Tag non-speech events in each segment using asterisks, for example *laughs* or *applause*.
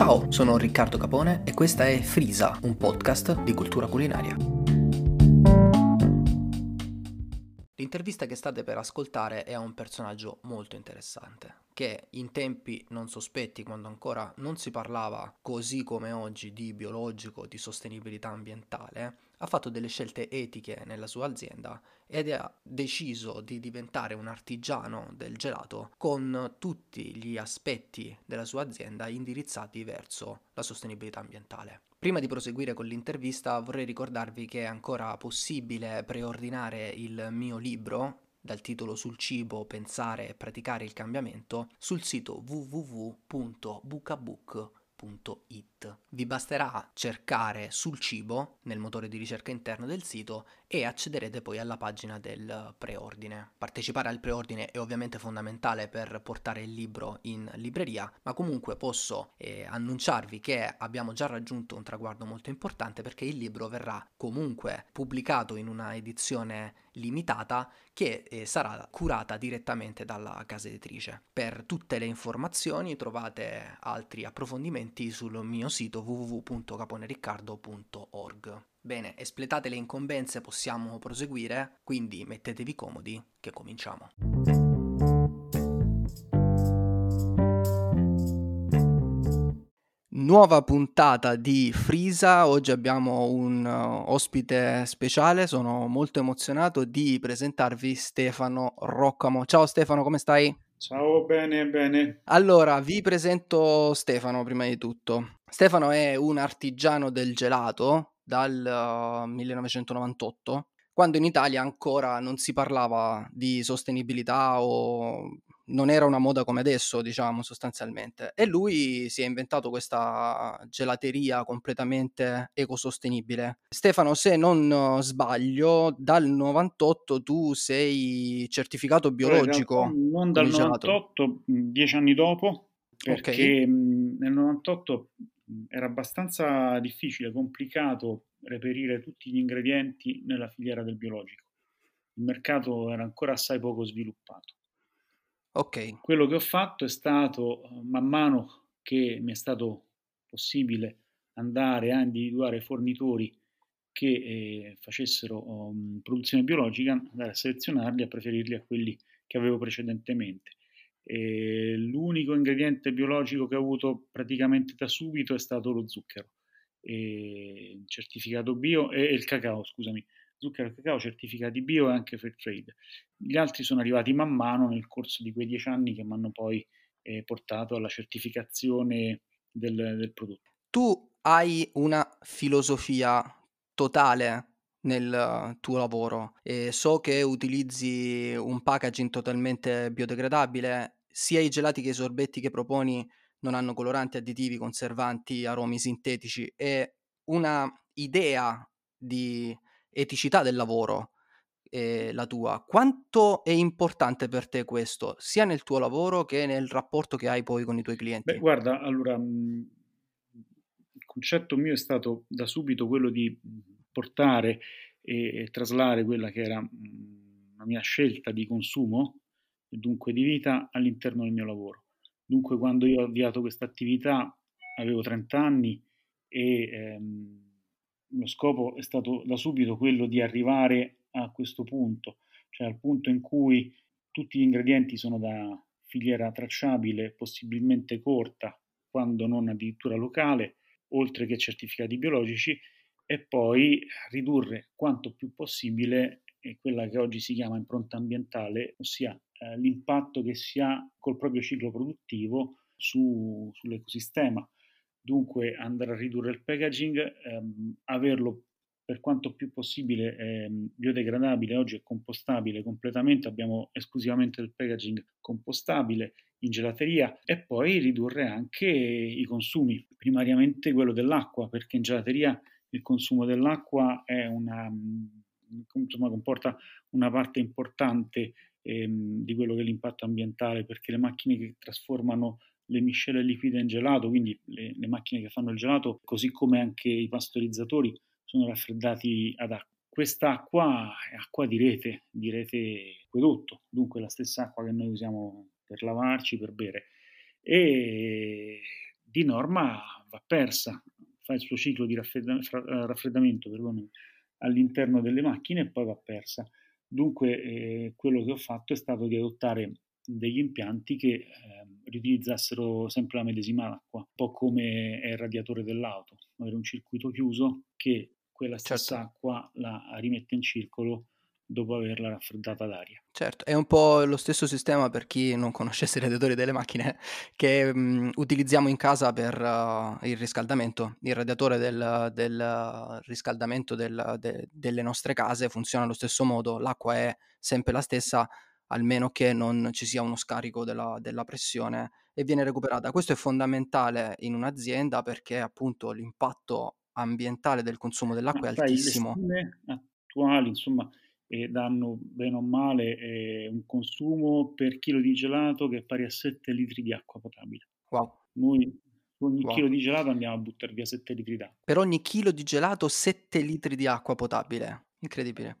Ciao, sono Riccardo Capone e questa è Frisa, un podcast di cultura culinaria. L'intervista che state per ascoltare è a un personaggio molto interessante, che in tempi non sospetti, quando ancora non si parlava così come oggi di biologico, di sostenibilità ambientale, ha fatto delle scelte etiche nella sua azienda ed ha deciso di diventare un artigiano del gelato con tutti gli aspetti della sua azienda indirizzati verso la sostenibilità ambientale. Prima di proseguire con l'intervista vorrei ricordarvi che è ancora possibile preordinare il mio libro dal titolo Sul cibo, pensare e praticare il cambiamento sul sito www.bucabook.com www.it. Vi basterà cercare sul cibo nel motore di ricerca interno del sito e accederete poi alla pagina del preordine. Partecipare al preordine è ovviamente fondamentale per portare il libro in libreria, ma comunque posso eh, annunciarvi che abbiamo già raggiunto un traguardo molto importante perché il libro verrà comunque pubblicato in una edizione limitata che eh, sarà curata direttamente dalla casa editrice. Per tutte le informazioni trovate altri approfondimenti sul mio sito www.caponericcardo.org. Bene, espletate le incombenze, possiamo proseguire, quindi mettetevi comodi che cominciamo. Nuova puntata di Frisa, oggi abbiamo un uh, ospite speciale, sono molto emozionato di presentarvi Stefano Roccamo. Ciao Stefano, come stai? Ciao, bene, bene. Allora, vi presento Stefano prima di tutto. Stefano è un artigiano del gelato dal uh, 1998, quando in Italia ancora non si parlava di sostenibilità o non era una moda come adesso, diciamo, sostanzialmente. E lui si è inventato questa gelateria completamente ecosostenibile. Stefano, se non sbaglio, dal 98 tu sei certificato biologico. Non dal 98, dieci anni dopo, perché okay. nel 98 era abbastanza difficile, complicato reperire tutti gli ingredienti nella filiera del biologico. Il mercato era ancora assai poco sviluppato. Ok. Quello che ho fatto è stato, man mano che mi è stato possibile andare a individuare fornitori che eh, facessero um, produzione biologica, andare a selezionarli e a preferirli a quelli che avevo precedentemente. E l'unico ingrediente biologico che ho avuto praticamente da subito è stato lo zucchero, e certificato bio e il cacao, scusami, zucchero e cacao certificati bio e anche fair trade. Gli altri sono arrivati man mano nel corso di quei dieci anni che mi hanno poi eh, portato alla certificazione del, del prodotto. Tu hai una filosofia totale nel tuo lavoro e so che utilizzi un packaging totalmente biodegradabile, sia i gelati che i sorbetti che proponi non hanno coloranti, additivi, conservanti, aromi sintetici e una idea di eticità del lavoro, eh, la tua. Quanto è importante per te questo, sia nel tuo lavoro che nel rapporto che hai poi con i tuoi clienti? Beh, guarda, allora, mhmm, il concetto mio è stato da subito quello di portare e, e traslare quella che era mhmm, la mia scelta di consumo e dunque di vita all'interno del mio lavoro. Dunque, quando io ho avviato questa attività avevo 30 anni e ehm, lo scopo è stato da subito quello di arrivare a questo punto, cioè al punto in cui tutti gli ingredienti sono da filiera tracciabile, possibilmente corta, quando non addirittura locale, oltre che certificati biologici, e poi ridurre quanto più possibile quella che oggi si chiama impronta ambientale, ossia eh, l'impatto che si ha col proprio ciclo produttivo su, sull'ecosistema dunque andare a ridurre il packaging, ehm, averlo per quanto più possibile ehm, biodegradabile, oggi è compostabile completamente, abbiamo esclusivamente il packaging compostabile in gelateria e poi ridurre anche i consumi, primariamente quello dell'acqua, perché in gelateria il consumo dell'acqua una, insomma, comporta una parte importante ehm, di quello che è l'impatto ambientale, perché le macchine che trasformano le miscele liquide in gelato, quindi le, le macchine che fanno il gelato, così come anche i pastorizzatori, sono raffreddati ad acqua. Quest'acqua è acqua di rete, di rete acquedotto, dunque la stessa acqua che noi usiamo per lavarci, per bere. E di norma va persa, fa il suo ciclo di raffreddamento perdone, all'interno delle macchine e poi va persa. Dunque eh, quello che ho fatto è stato di adottare degli impianti che eh, riutilizzassero sempre la medesima acqua, un po' come è il radiatore dell'auto, avere un circuito chiuso che quella stessa certo. acqua la rimette in circolo dopo averla raffreddata d'aria. Certo, è un po' lo stesso sistema per chi non conoscesse i radiatori delle macchine *laughs* che mh, utilizziamo in casa per uh, il riscaldamento. Il radiatore del, del riscaldamento del, de, delle nostre case funziona allo stesso modo, l'acqua è sempre la stessa, almeno che non ci sia uno scarico della, della pressione e viene recuperata. Questo è fondamentale in un'azienda perché appunto l'impatto ambientale del consumo dell'acqua Ma è altissimo. Le stime attuali, insomma, eh, danno bene o male eh, un consumo per chilo di gelato che è pari a 7 litri di acqua potabile. Wow. Noi ogni wow. chilo di gelato andiamo a buttare via 7 litri d'acqua. Per ogni chilo di gelato 7 litri di acqua potabile. Incredibile.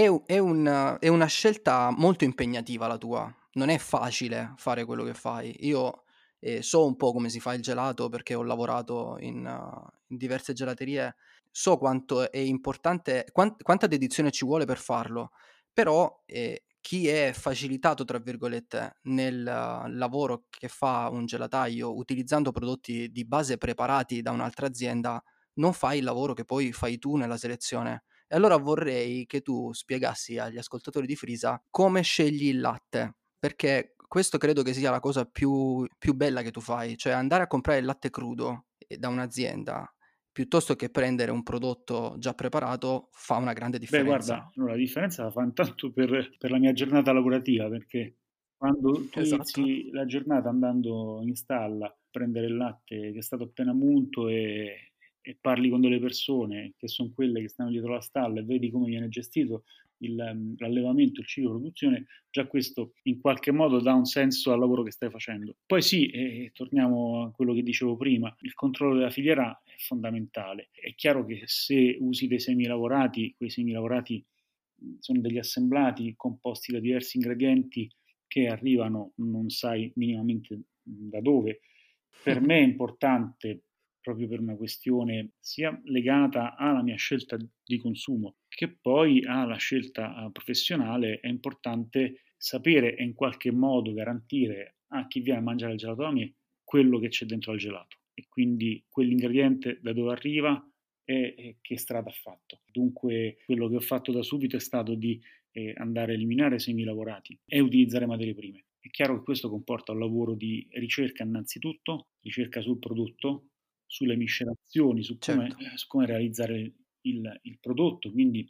È, è, un, è una scelta molto impegnativa la tua. Non è facile fare quello che fai. Io e so un po' come si fa il gelato perché ho lavorato in, uh, in diverse gelaterie, so quanto è importante, quant- quanta dedizione ci vuole per farlo, però eh, chi è facilitato, tra virgolette, nel uh, lavoro che fa un gelataio utilizzando prodotti di base preparati da un'altra azienda, non fa il lavoro che poi fai tu nella selezione. E allora vorrei che tu spiegassi agli ascoltatori di Frisa come scegli il latte, perché questo credo che sia la cosa più, più bella che tu fai, cioè andare a comprare il latte crudo eh, da un'azienda piuttosto che prendere un prodotto già preparato fa una grande differenza. Beh, guarda, la differenza la fa intanto per, per, la mia giornata lavorativa, perché quando tu esatto. inizi la giornata andando in stalla a prendere il latte che è stato appena munto e, e parli con delle persone che sono quelle che stanno dietro la stalla e vedi come viene gestito il, ehm, l'allevamento, il ciclo di produzione, già questo in qualche modo dà un senso al lavoro che stai facendo. Poi sì, eh, torniamo a quello che dicevo prima, il controllo della filiera è fondamentale. È chiaro che se usi dei semi lavorati, quei semi lavorati sono degli assemblati composti da diversi ingredienti che arrivano non sai minimamente da dove. Per me è importante proprio per una questione sia legata alla mia scelta di consumo che poi alla scelta eh, professionale, è importante sapere e in qualche modo garantire a chi viene a mangiare il gelato da me quello che c'è dentro al gelato e quindi quell'ingrediente da dove arriva e, che strada ha fatto. Dunque quello che ho fatto da subito è stato di eh, andare a eliminare semi lavorati e utilizzare materie prime. È chiaro che questo comporta un lavoro di ricerca innanzitutto, ricerca sul prodotto, sulle miscelazioni, su come, certo. Su come realizzare il, il, prodotto, quindi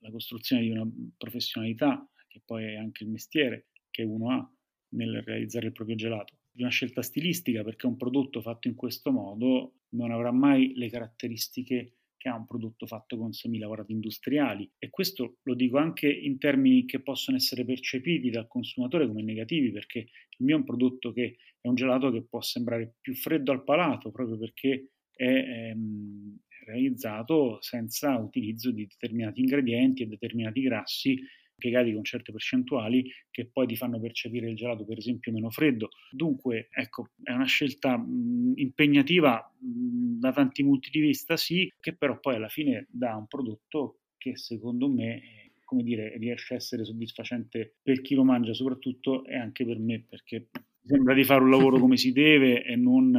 la costruzione di una professionalità, che poi è anche il mestiere che uno ha nel realizzare il proprio gelato. Di una scelta stilistica, perché un prodotto fatto in questo modo non avrà mai le caratteristiche che ha un prodotto fatto con semilavorati industriali. E questo lo dico anche in termini che possono essere percepiti dal consumatore come negativi perché il mio è un prodotto che è un gelato che può sembrare più freddo al palato proprio perché è ehm, realizzato senza utilizzo di determinati ingredienti e determinati grassi impiegati con certe percentuali che poi ti fanno percepire il gelato per esempio meno freddo. Dunque, ecco, è una scelta mh, impegnativa mh, da tanti punti di vista, sì, che però poi alla fine dà un prodotto che secondo me come dire, riesce a essere soddisfacente per chi lo mangia soprattutto e anche per me perché sembra di fare un lavoro *laughs* come si deve e non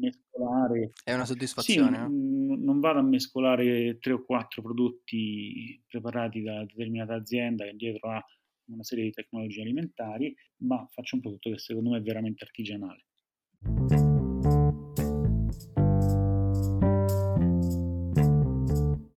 mescolare. È una soddisfazione. Sì, n- non vado a mescolare tre o quattro prodotti preparati da determinata azienda che dietro ha una serie di tecnologie alimentari, ma faccio un prodotto che secondo me è veramente artigianale.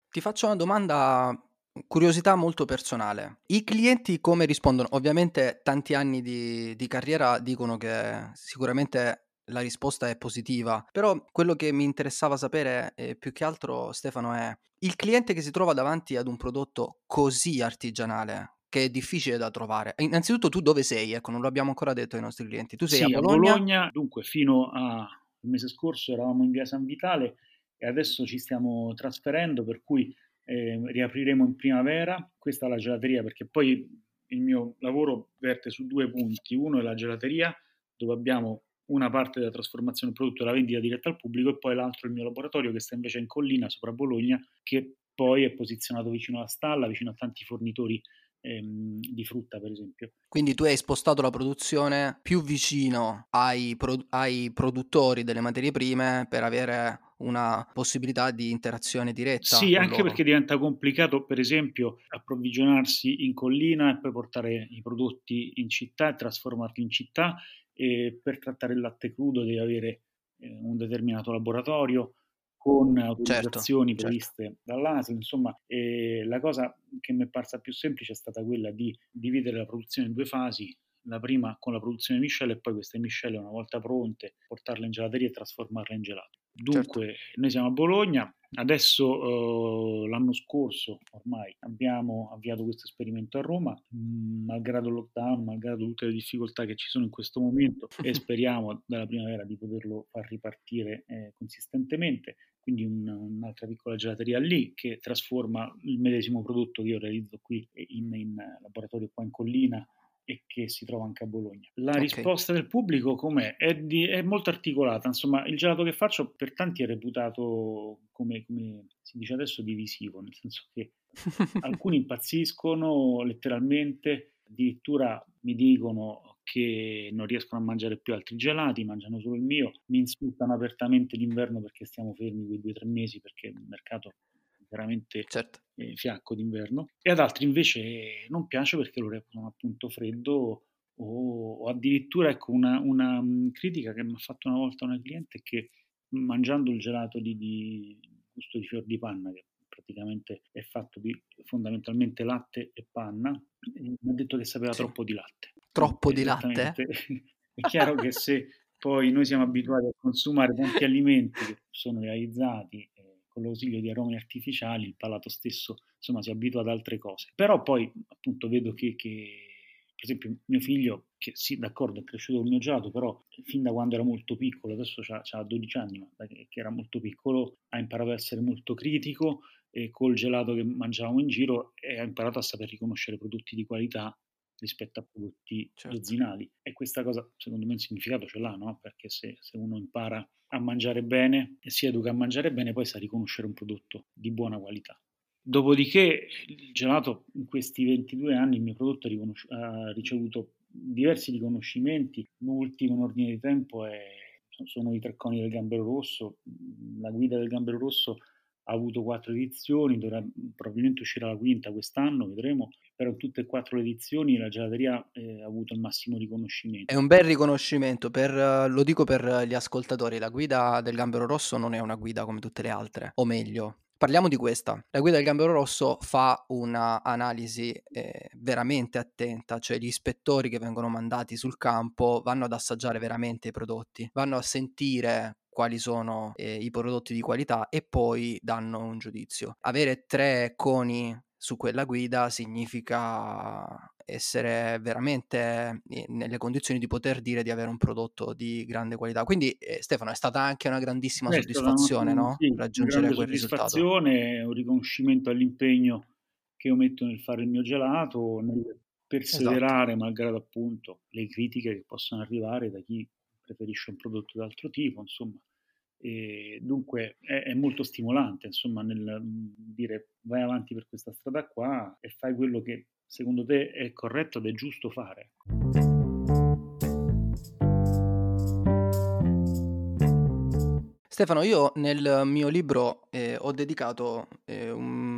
Ti faccio una domanda Curiosità molto personale. I clienti come rispondono? Ovviamente tanti anni di, di carriera dicono che sicuramente la risposta è positiva, però quello che mi interessava sapere eh, più che altro Stefano è il cliente che si trova davanti ad un prodotto così artigianale che è difficile da trovare. Innanzitutto tu dove sei? Ecco, non l'abbiamo ancora detto ai nostri clienti. Tu sei sì, a Bologna? Bologna. Dunque, fino al mese scorso eravamo in via San Vitale e adesso ci stiamo trasferendo, per cui eh, riapriremo in primavera. Questa è la gelateria perché poi il mio lavoro verte su due punti. Uno è la gelateria, dove abbiamo una parte della trasformazione del prodotto e la vendita diretta al pubblico e poi l'altro il mio laboratorio che sta invece in collina sopra Bologna che poi è posizionato vicino alla stalla, vicino a tanti fornitori ehm, di frutta per esempio. Quindi tu hai spostato la produzione più vicino ai, pro- ai produttori delle materie prime per avere una possibilità di interazione diretta. Sì, anche loro. perché diventa complicato, per esempio, approvvigionarsi in collina e poi portare i prodotti in città e trasformarli in città. E per trattare il latte crudo devi avere eh, un determinato laboratorio con certo, autorizzazioni certo, previste certo. dall'ASL. Insomma, eh, la cosa che mi è parsa più semplice è stata quella di dividere la produzione in due fasi. La prima con la produzione di miscele e poi queste miscele, una volta pronte, portarle in gelateria e trasformarle in gelato. Dunque, certo. noi siamo a Bologna, adesso eh, l'anno scorso ormai abbiamo avviato questo esperimento a Roma, mh, mm, malgrado il lockdown, malgrado tutte le difficoltà che ci sono in questo momento *laughs* e speriamo dalla primavera di poterlo far ripartire eh, consistentemente. Quindi un, un'altra piccola gelateria lì che trasforma il medesimo prodotto che io realizzo qui in, in laboratorio qua in collina e che si trova anche a Bologna. La okay. risposta del pubblico com'è? È, di, è, molto articolata, insomma il gelato che faccio per tanti è reputato come, come si dice adesso divisivo, nel senso che *laughs* alcuni impazziscono letteralmente, addirittura mi dicono che non riescono a mangiare più altri gelati, mangiano solo il mio, mi insultano apertamente d'inverno perché stiamo fermi quei due o tre mesi perché il mercato veramente certo. eh, fiacco d'inverno, e ad altri invece non piace perché lo reputano appunto freddo o, o addirittura ecco una, una, critica che mi ha fatto una volta una cliente è che mangiando il gelato di, di gusto di fior di panna, che praticamente è fatto di fondamentalmente latte e panna, mi ha detto che sapeva sì. troppo di latte. Troppo di latte? *laughs* è chiaro che se poi noi siamo abituati a consumare tanti *laughs* alimenti che sono realizzati con l'ausilio di aromi artificiali il palato stesso insomma si abitua ad altre cose. Però poi appunto vedo che, che per esempio mio figlio, che sì d'accordo è cresciuto col mio gelato, però fin da quando era molto piccolo, adesso ha 12 anni, ma da che era molto piccolo ha imparato ad essere molto critico e col gelato che mangiavamo in giro ha imparato a saper riconoscere prodotti di qualità rispetto a prodotti certo. dozzinali. E questa cosa, secondo me, un significato ce l'ha, no? Perché se, se, uno impara a mangiare bene e si educa a mangiare bene, poi sa riconoscere un prodotto di buona qualità. Dopodiché, il gelato, in questi 22 anni, il mio prodotto ha ricevuto diversi riconoscimenti. L'ultimo in ordine di tempo è, sono i tre coni del gambero rosso. La guida del gambero rosso ha avuto quattro edizioni, dovrà probabilmente uscirà la quinta quest'anno, vedremo, però in tutte e quattro le edizioni la gelateria eh, ha avuto il massimo riconoscimento. È un bel riconoscimento, per, lo dico per gli ascoltatori, la guida del Gambero Rosso non è una guida come tutte le altre, o meglio, Parliamo di questa. La guida del Gambero Rosso fa un'analisi eh, veramente attenta, cioè gli ispettori che vengono mandati sul campo vanno ad assaggiare veramente i prodotti, vanno a sentire quali sono eh, i prodotti di qualità e poi danno un giudizio. Avere tre coni su quella guida significa essere veramente eh, nelle condizioni di poter dire di avere un prodotto di grande qualità. Quindi eh, Stefano è stata anche una grandissima Beh, soddisfazione una, no? sì, raggiungere quel risultato. Soddisfazione, un riconoscimento all'impegno che io metto nel fare il mio gelato, nel perseverare esatto. malgrado appunto le critiche che possono arrivare da chi preferisce un prodotto di altro tipo, insomma. E dunque è, è, molto stimolante, insomma, nel mm, dire vai avanti per questa strada qua e fai quello che secondo te è corretto ed è giusto fare. Stefano, io nel mio libro eh, ho dedicato eh, un,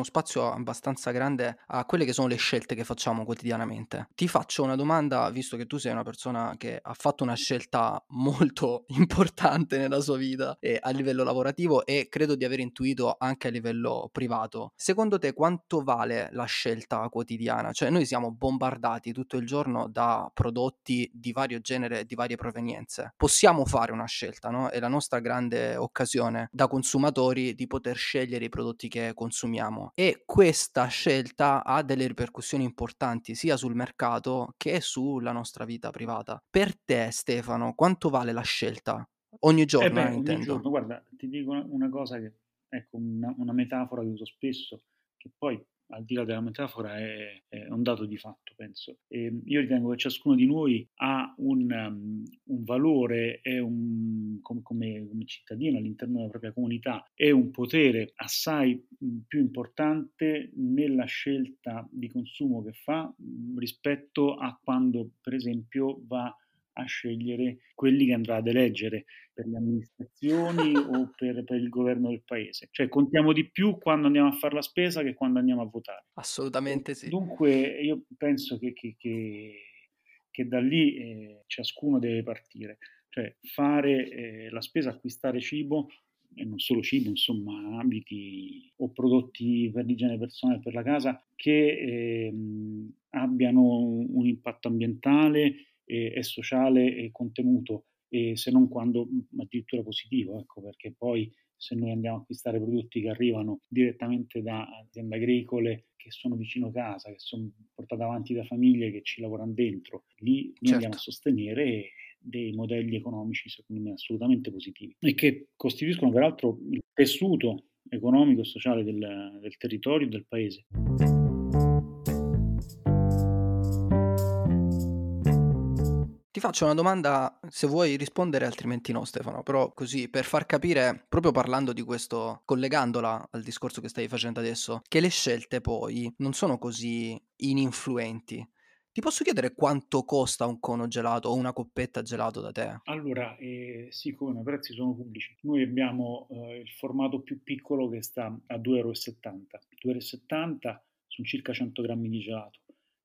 uno spazio abbastanza grande a quelle che sono le scelte che facciamo quotidianamente. Ti faccio una domanda, visto che tu sei una persona che ha fatto una scelta *laughs* molto importante nella sua vita eh, a livello lavorativo e credo di aver intuito anche a livello privato. Secondo te quanto vale la scelta quotidiana? Cioè noi siamo bombardati tutto il giorno da prodotti di vario genere e di varie provenienze. Possiamo fare una scelta, no? È la nostra grande grande occasione da consumatori di poter scegliere i prodotti che consumiamo e questa scelta ha delle ripercussioni importanti sia sul mercato che sulla nostra vita privata. Per te Stefano, quanto vale la scelta? Ogni giorno, eh beh, ogni giorno, guarda, ti dico una, una cosa che, ecco, una, una metafora che uso spesso, che poi al di là della metafora è, è un dato di fatto, penso. E io ritengo che ciascuno di noi ha un, um, un valore un, come, come, come, cittadino all'interno della propria comunità e un potere assai più importante nella scelta di consumo che fa rispetto a quando, per esempio, va a scegliere quelli che andrà ad eleggere per le amministrazioni *laughs* o per, per, il governo del paese. Cioè contiamo di più quando andiamo a fare la spesa che quando andiamo a votare. Assolutamente sì. Dunque io penso che, che, che, che da lì eh, ciascuno deve partire. Cioè fare eh, la spesa, acquistare cibo e non solo cibo, insomma, abiti o prodotti per l'igiene personale per la casa che eh, abbiano un impatto ambientale e, e sociale e contenuto, e se non quando addirittura positivo, ecco, perché poi se noi andiamo a acquistare prodotti che arrivano direttamente da aziende agricole che sono vicino casa, che sono portate avanti da famiglie che ci lavorano dentro, lì noi certo. andiamo a sostenere dei modelli economici secondo me assolutamente positivi e che costituiscono peraltro il tessuto economico e sociale del, del territorio e del paese. Ti faccio una domanda, se vuoi rispondere, altrimenti no, Stefano, però così per far capire, proprio parlando di questo, collegandola al discorso che stai facendo adesso, che le scelte poi non sono così ininfluenti. Ti posso chiedere quanto costa un cono gelato o una coppetta gelato da te? Allora, eh, sì, come i prezzi sono pubblici. Noi abbiamo eh, il formato più piccolo che sta a 2,70 euro. 2,70 euro sono circa 100 grammi di gelato.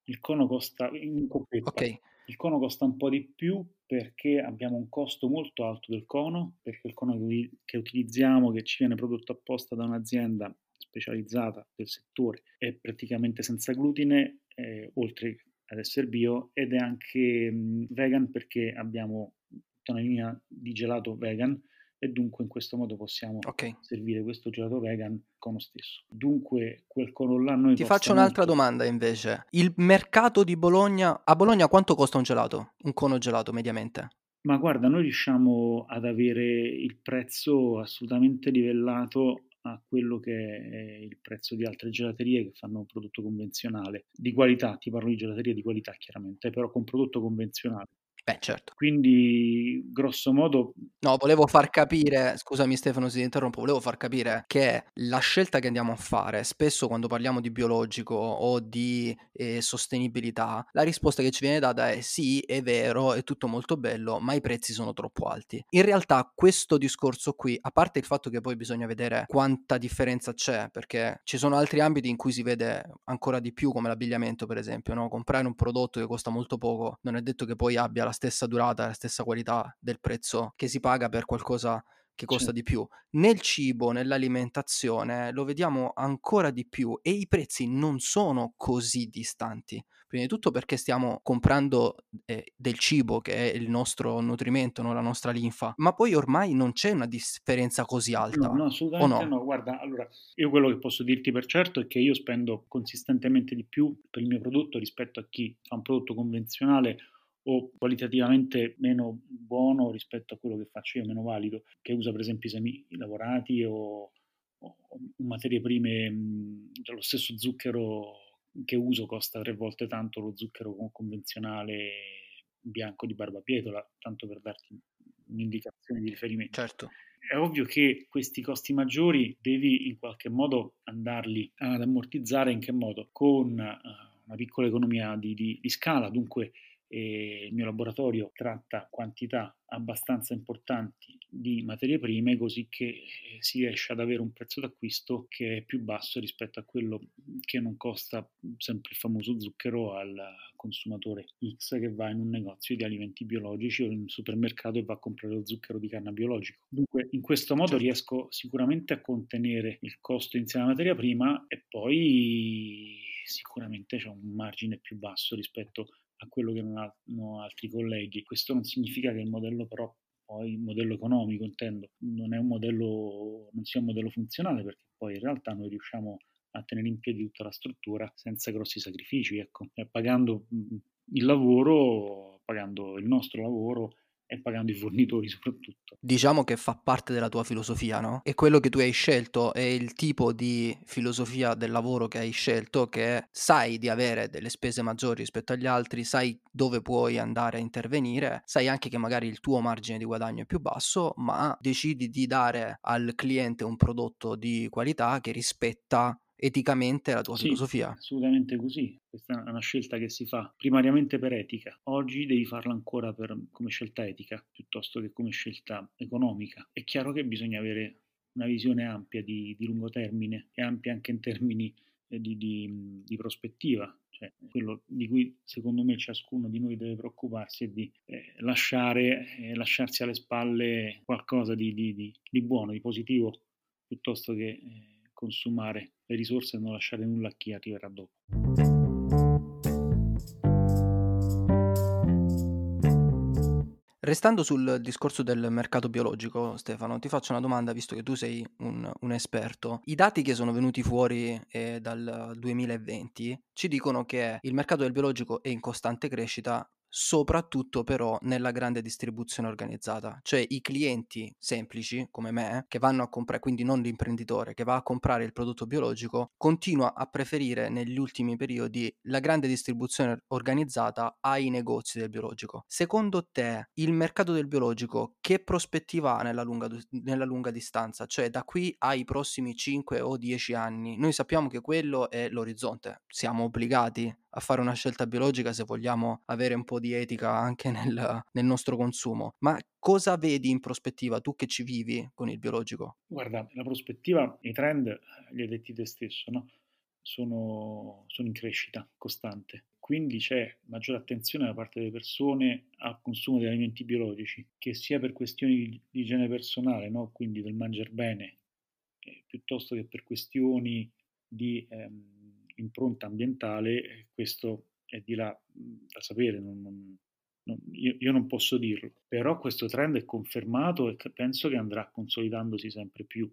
Il cono costa in coppetta. Ok il cono costa un po' di più perché abbiamo un costo molto alto del cono, perché il cono che utilizziamo, che ci viene prodotto apposta da un'azienda specializzata del settore, è praticamente senza glutine, eh, oltre ad essere bio, ed è anche mh, vegan perché abbiamo tutta una linea di gelato vegan e dunque in questo modo possiamo okay. servire questo gelato vegan con lo stesso. Dunque quel cono là noi Ti faccio un'altra molto. domanda invece. Il mercato di Bologna, a Bologna quanto costa un gelato? Un cono gelato mediamente? Ma guarda, noi riusciamo ad avere il prezzo assolutamente livellato a quello che è il prezzo di altre gelaterie che fanno un prodotto convenzionale di qualità, ti parlo di gelaterie di qualità chiaramente, però con prodotto convenzionale. Beh, certo. Quindi, grosso modo... No, volevo far capire, scusami Stefano se ti interrompo, volevo far capire che la scelta che andiamo a fare, spesso quando parliamo di biologico o di eh, sostenibilità, la risposta che ci viene data è sì, è vero, è tutto molto bello, ma i prezzi sono troppo alti. In realtà questo discorso qui, a parte il fatto che poi bisogna vedere quanta differenza c'è, perché ci sono altri ambiti in cui si vede ancora di più, come l'abbigliamento per esempio, no? comprare un prodotto che costa molto poco non è detto che poi abbia la stessa durata, la stessa qualità del prezzo che si paga per qualcosa che costa di più. Nel cibo, nell'alimentazione, lo vediamo ancora di più e i prezzi non sono così distanti. Prima di tutto perché stiamo comprando eh, del cibo che è il nostro nutrimento, no? la nostra linfa, ma poi ormai non c'è una differenza così alta. No, no assolutamente no? no. Guarda, allora, io quello che posso dirti per certo è che io spendo consistentemente di più per il mio prodotto rispetto a chi fa un prodotto convenzionale o qualitativamente meno buono rispetto a quello che faccio io, meno valido, che usa per esempio i semi lavorati o, o materie prime, lo stesso zucchero che uso costa tre volte tanto lo zucchero convenzionale bianco di barbabietola, tanto per darti un'indicazione di riferimento. Certo. È ovvio che questi costi maggiori devi in qualche modo andarli ad ammortizzare, in che modo? Con uh, una piccola economia di, di, di scala, dunque e il mio laboratorio tratta quantità abbastanza importanti di materie prime così che eh, si riesce ad avere un prezzo d'acquisto che è più basso rispetto a quello che non costa sempre il famoso zucchero al consumatore X che va in un negozio di alimenti biologici o in un supermercato e va a comprare lo zucchero di canna biologico. Dunque in questo modo certo. riesco sicuramente a contenere il costo insieme alla materia prima e poi sicuramente c'è un margine più basso rispetto a quello che non hanno altri colleghi. Questo non significa che il modello però poi il modello economico intendo, non è un modello, non sia un modello funzionale perché poi in realtà noi riusciamo a tenere in piedi tutta la struttura senza grossi sacrifici, ecco, e pagando il lavoro, pagando il nostro lavoro e pagando i fornitori *laughs* soprattutto. Diciamo che fa parte della tua filosofia, no? E quello che tu hai scelto è il tipo di filosofia del lavoro che hai scelto che sai di avere delle spese maggiori rispetto agli altri, sai dove puoi andare a intervenire, sai anche che magari il tuo margine di guadagno è più basso, ma decidi di dare al cliente un prodotto di qualità che rispetta eticamente la tua Sì, filosofia. assolutamente così. Questa è una scelta che si fa primariamente per etica. Oggi devi farla ancora per- come scelta etica piuttosto che come scelta economica. È chiaro che bisogna avere una visione ampia di, di lungo termine e ampia anche in termini eh, di, di- di prospettiva. Cioè, quello di cui secondo me ciascuno di noi deve preoccuparsi è di eh, lasciare, eh, lasciarsi alle spalle qualcosa di, di- di- di buono, di positivo, piuttosto che eh, consumare le risorse e non lasciare nulla a chi arriverà dopo. Restando sul discorso del mercato biologico, Stefano, ti faccio una domanda, visto che tu sei un, un esperto. I dati che sono venuti fuori eh, dal 2020 ci dicono che il mercato del biologico è in costante crescita, soprattutto però nella grande distribuzione organizzata, cioè i clienti semplici come me che vanno a comprare, quindi non l'imprenditore che va a comprare il prodotto biologico, continua a preferire negli ultimi periodi la grande distribuzione organizzata ai negozi del biologico. Secondo te il mercato del biologico che prospettiva ha nella lunga, nella lunga distanza, cioè da qui ai prossimi 5 o 10 anni? Noi sappiamo che quello è l'orizzonte, siamo obbligati a fare una scelta biologica se vogliamo avere un po' di etica anche nel, nel nostro consumo. Ma cosa vedi in prospettiva tu che ci vivi con il biologico? Guarda, la prospettiva, i trend, li hai detti te stesso, no? sono, sono in crescita costante. Quindi c'è maggiore attenzione da parte delle persone al consumo di alimenti biologici, che sia per questioni di, igiene personale, no? quindi del mangiare bene, eh, piuttosto che per questioni di ehm, impronta ambientale, questo è di là da sapere, non, non, non, io, io, non posso dirlo, però questo trend è confermato e penso che andrà consolidandosi sempre più,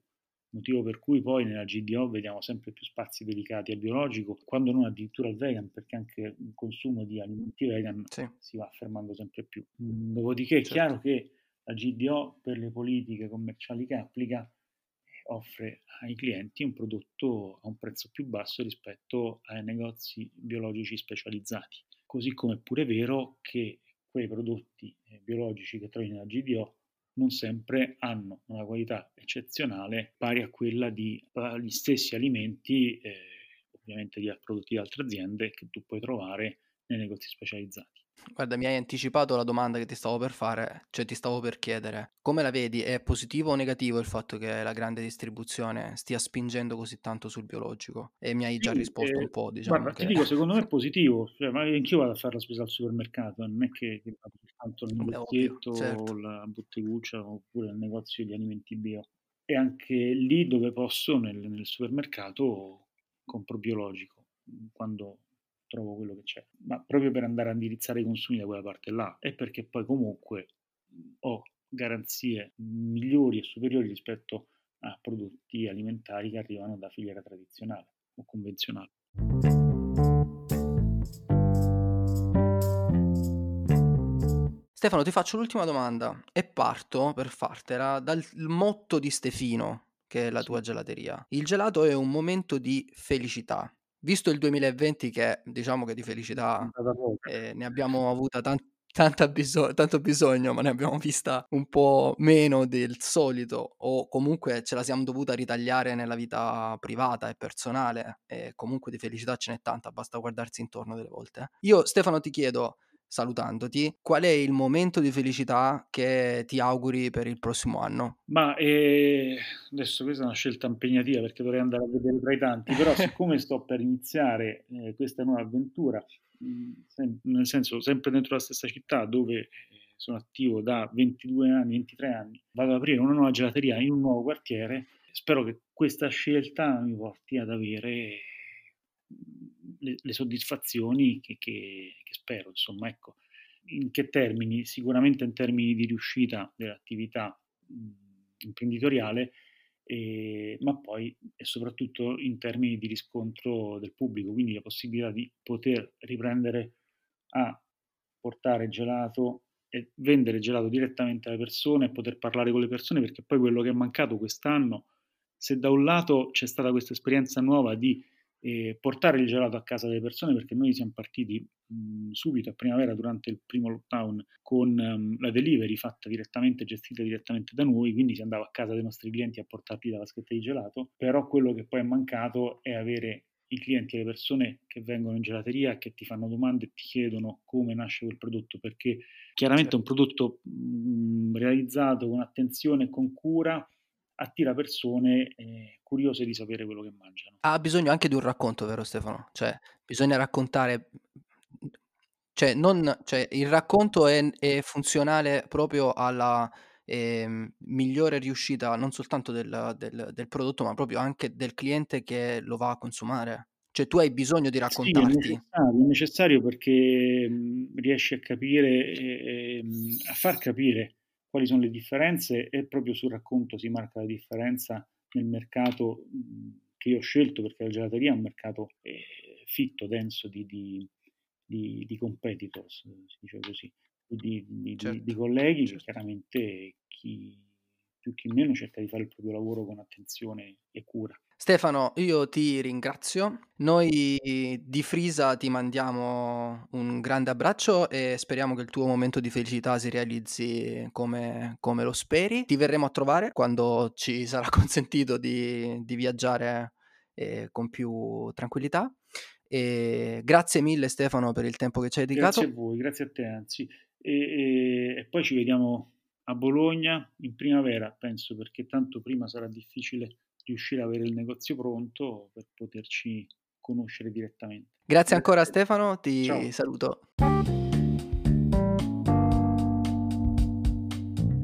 motivo per cui poi nella GDO vediamo sempre più spazi dedicati al biologico, quando non addirittura al vegan, perché anche il consumo di alimenti vegan sì. si va affermando sempre più. Dopodiché è certo. chiaro che la GDO per le politiche commerciali che applica offre ai clienti un prodotto a un prezzo più basso rispetto ai negozi biologici specializzati. Così come è pure vero che quei prodotti eh, biologici che trovi nella GDO non sempre hanno una qualità eccezionale pari a quella di uh, gli stessi alimenti, eh, ovviamente di prodotti di altre aziende, che tu puoi trovare nei negozi specializzati. Guarda, mi hai anticipato la domanda che ti stavo per fare, cioè ti stavo per chiedere, come la vedi? È positivo o negativo il fatto che la grande distribuzione stia spingendo così tanto sul biologico? E mi hai già Sì, risposto eh, un po', diciamo guarda, ti che... dico, secondo me è positivo, cioè, ma anch'io vado a fare la spesa al supermercato, non è che, che vado soltanto nel È ovvio, negozietto, certo. la botteguccia oppure nel negozio di alimenti bio. E anche lì dove posso, nel, nel supermercato, compro biologico, quando trovo quello che c'è, ma proprio per andare a indirizzare i consumi da quella parte là e perché poi comunque ho garanzie migliori e superiori rispetto a prodotti alimentari che arrivano da filiera tradizionale o convenzionale. Stefano, ti faccio l'ultima domanda e parto per fartela dal motto di Stefino, che è la tua gelateria. Il gelato è un momento di felicità. Visto il 2020 che diciamo che di felicità eh, ne abbiamo avuta tan- tanta biso- tanto bisogno, ma ne abbiamo vista un po' meno del solito, o comunque ce la siamo dovuta ritagliare nella vita privata e personale, e comunque di felicità ce n'è tanta, basta guardarsi intorno delle volte. Io, Stefano, ti chiedo, salutandoti, qual è il momento di felicità che ti auguri per il prossimo anno? Ma eh, adesso questa è una scelta impegnativa perché dovrei andare a vedere tra i tanti, però *laughs* siccome sto per iniziare eh, questa nuova avventura, sem- nel senso sempre dentro la stessa città dove eh, sono attivo da 22 anni, 23 anni, vado ad aprire una nuova gelateria in un nuovo quartiere, spero che questa scelta mi porti ad avere le, le soddisfazioni che, che, che spero, insomma, ecco. In che termini? Sicuramente in termini di riuscita dell'attività mh, imprenditoriale, eh, ma poi e soprattutto in termini di riscontro del pubblico, quindi la possibilità di poter riprendere a portare gelato è vendere gelato direttamente alle persone e poter parlare con le persone, perché poi quello che è mancato quest'anno, se da un lato c'è stata questa esperienza nuova di eh, portare il gelato a casa delle persone, perché noi siamo partiti mh, subito a primavera durante il primo lockdown con um, la delivery fatta direttamente, gestita direttamente da noi, quindi si andava a casa dei nostri clienti a portargli la vaschetta di gelato, però quello che poi è mancato è avere i clienti e le persone che vengono in gelateria, che ti fanno domande e ti chiedono come nasce quel prodotto, perché chiaramente un prodotto mh, realizzato con attenzione e con cura attira persone eh, curiose di sapere quello che mangiano. Ha bisogno anche di un racconto, vero Stefano? Cioè, bisogna raccontare... Cioè, non, cioè il racconto è, è funzionale proprio alla eh, migliore riuscita non soltanto del, del, del, prodotto, ma proprio anche del cliente che lo va a consumare. Cioè, tu hai bisogno di raccontarti. Sì, è necessario, è necessario perché mh, riesci a capire, eh, a far capire quali sono le differenze e proprio sul racconto si marca la differenza nel mercato che io ho scelto perché la gelateria è un mercato eh, fitto, denso di, di, di, di, competitors, si dice così, di, certo. colleghi certo. che chiaramente chi più chi meno cerca di fare il proprio lavoro con attenzione e cura. Stefano, io ti ringrazio. Noi di Frisa ti mandiamo un grande abbraccio e speriamo che il tuo momento di felicità si realizzi come, come lo speri. Ti verremo a trovare quando ci sarà *laughs* consentito di, di viaggiare eh, con più tranquillità. E grazie mille Stefano per il tempo che ci hai dedicato. Grazie a voi, grazie a te anzi. e, e, e poi ci vediamo a Bologna in primavera, penso, perché tanto prima sarà difficile riuscire ad avere il negozio pronto per poterci conoscere direttamente. Grazie ancora Stefano, ti Ciao. saluto.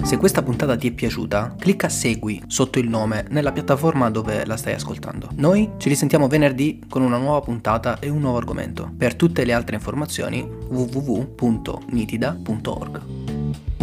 Se questa puntata ti è piaciuta, clicca segui sotto il nome nella piattaforma dove la stai ascoltando. Noi ci risentiamo venerdì con una nuova puntata e un nuovo argomento. Per tutte le altre informazioni www.nitida.org.